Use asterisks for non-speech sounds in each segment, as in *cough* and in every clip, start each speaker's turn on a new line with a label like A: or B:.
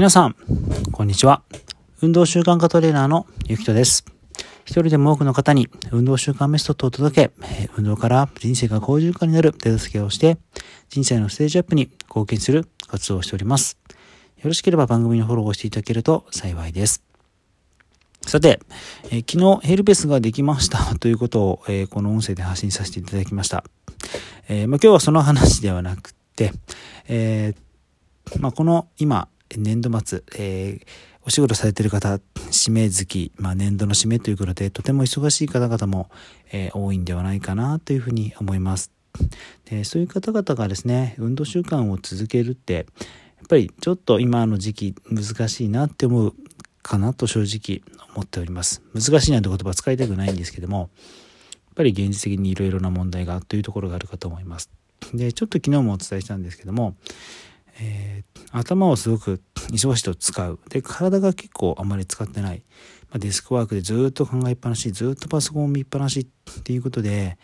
A: 皆さん、こんにちは。運動習慣化トレーナーのゆきとです。一人でも多くの方に運動習慣メソッドを届け、運動から人生が好循環になる手助けをして、人生のステージアップに貢献する活動をしております。よろしければ番組のフォローをしていただけると幸いです。さて、えー、昨日ヘルペスができました *laughs* ということを、えー、この音声で発信させていただきました。えー、まあ、今日はその話ではなくて、えまあ、この今、年度末、えー、お仕事されてる方、締め月、まあ、年度の締めということで、とても忙しい方々も、えー、多いんではないかなというふうに思います。でそういう方々がですね、運動習慣を続けるって、やっぱりちょっと今の時期難しいなって思うかなと正直思っております。難しいなんて言葉使いたくないんですけども、やっぱり現実的にいろいろな問題がというところがあるかと思います。で、ちょっと昨日もお伝えしたんですけども、えー、頭をすごく忙しいと使う。で、体が結構あまり使ってない。まあ、デスクワークでずっと考えっぱなし、ずっとパソコンを見っぱなしっていうことで、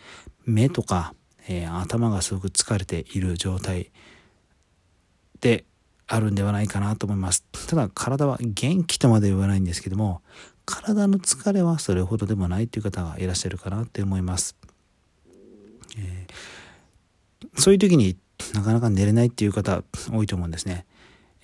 A: 目とか、えー、頭がすごく疲れている状態であるんではないかなと思います。ただ体は元気とまで言わないんですけども、体の疲れはそれほどでもないという方がいらっしゃるかなって思います。えー、そういう時になかなか寝れないっていう方多いと思うんですね。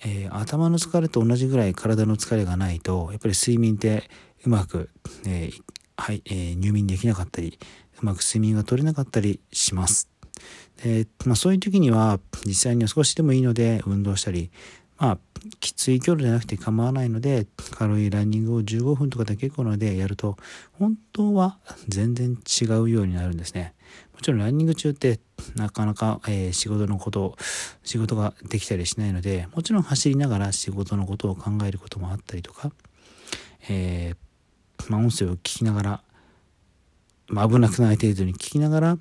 A: えー、頭の疲れと同じぐらい体の疲れがないとやっぱり睡眠ってうまく、えー、はいえー、入眠できなかったりうまく睡眠が取れなかったりします。でまあ、そういう時には実際には少しでもいいので運動したりまあきつい距離じゃなくて構わないので軽いランニングを15分とかで結構なのでやると本当は全然違うようになるんですね。もちろんランニング中ってなかなか、えー、仕事のこと仕事ができたりしないのでもちろん走りながら仕事のことを考えることもあったりとか、えー、まあ、音声を聞きながら、まあ、危なくない程度に聞きながら、ね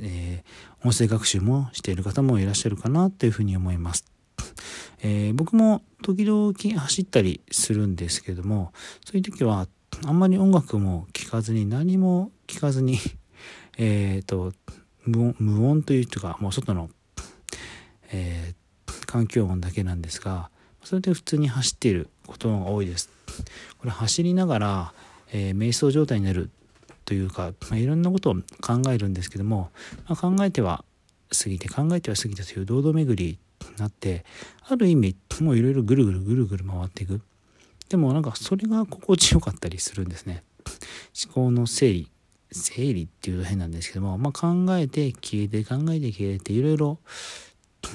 A: えー、音声学習もしている方もいらっしゃるかなというふうに思います。えー、僕も時々走ったりするんですけどもそういう時はあんまり音楽も聴かずに何も聴かずに *laughs* えっ、と無音というかもう外の、えー、環境音だけなんですがそれで普通に走っていることが多いです。これ走りながら、えー、瞑想状態になるというか、まあ、いろんなことを考えるんですけども、まあ、考えては過ぎて考えては過ぎたという堂々巡りになってある意味もういろいろぐるぐるぐるぐる回っていく。でもなんかそれが心地よかったりするんですね。思考の整理整理っていうと変なんですけども、まあ、考えて消えて考えて消えていろいろ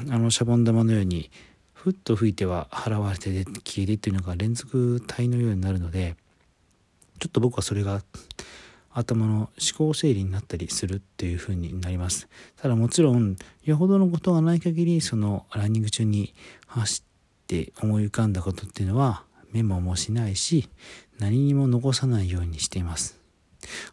A: あのシャボン玉のようにふっと吹いては払われて消えてっていうのが連続体のようになるのでちょっと僕はそれが頭の思考整理になったりするっていう風になります。ただもちろんよほどのことがない限りそのランニング中に走って思い浮かんだことっていうのはメモもしないし何にも残さないようにしています。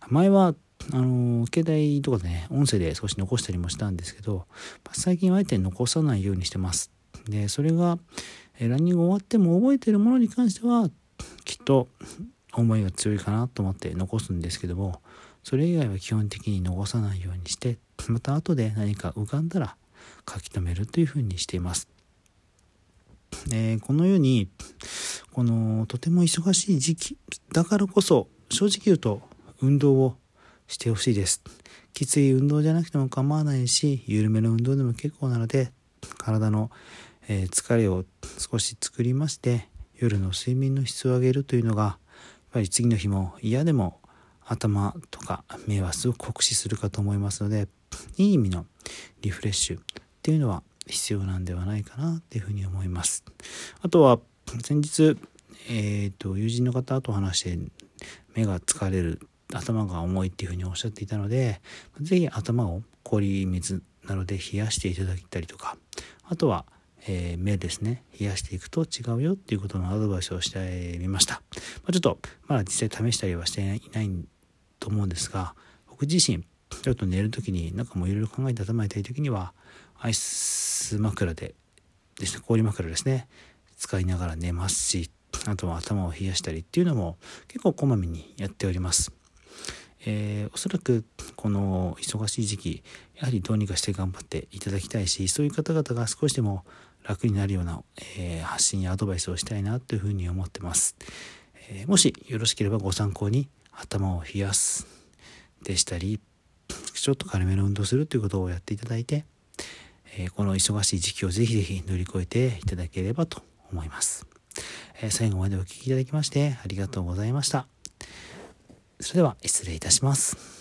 A: 前はあの携帯とかでね音声で少し残したりもしたんですけど最近はあえて残さないようにしてます。でそれがランニング終わっても覚えてるものに関してはきっと思いが強いかなと思って残すんですけどもそれ以外は基本的に残さないようにしてまた後で何か浮かんだら書き留めるというふうにしています。えー、このようにこのとても忙しい時期だからこそ正直言うと運動をしてほしいです。きつい運動じゃなくても構わないし緩めの運動でも結構なので体の、え疲れを少し作りまして夜の睡眠の質を上げるというのがぱり次の日も嫌でも頭とか目はすごく酷使するかと思いますのでいい意味のリフレッシュっていうのは必要なんではないかなっていうふうに思います。あとは先日えーと、友人の方と話して目が疲れる頭が重いっていうふうにおっしゃっていたので是非頭を氷水などで冷やしていただいたりとかあとはえー、目ですね冷やしていくと違うよっていうことのアドバイスをしてみました、まあ、ちょっとまだ実際試したりはしていないと思うんですが僕自身ちょっと寝る時になんかもういろいろ考えて頭痛い時にはアイス枕でですね氷枕ですね使いながら寝ますしあとは頭を冷やしたりっていうのも結構こまめにやっておりますえー、おそらくこの忙しい時期やはりどうにかして頑張っていただきたいしそういう方々が少しでも楽になるような、えー、発信やアドバイスをしたいなというふうに思ってます。えー、もしよろしければご参考に頭を冷やすでしたり、ちょっと軽めの運動するということをやっていただいて、えこの忙しい時期をぜひぜひ乗り越えていただければと思います。え最後までお聴きいただきましてありがとうございました。それでは失礼いたします。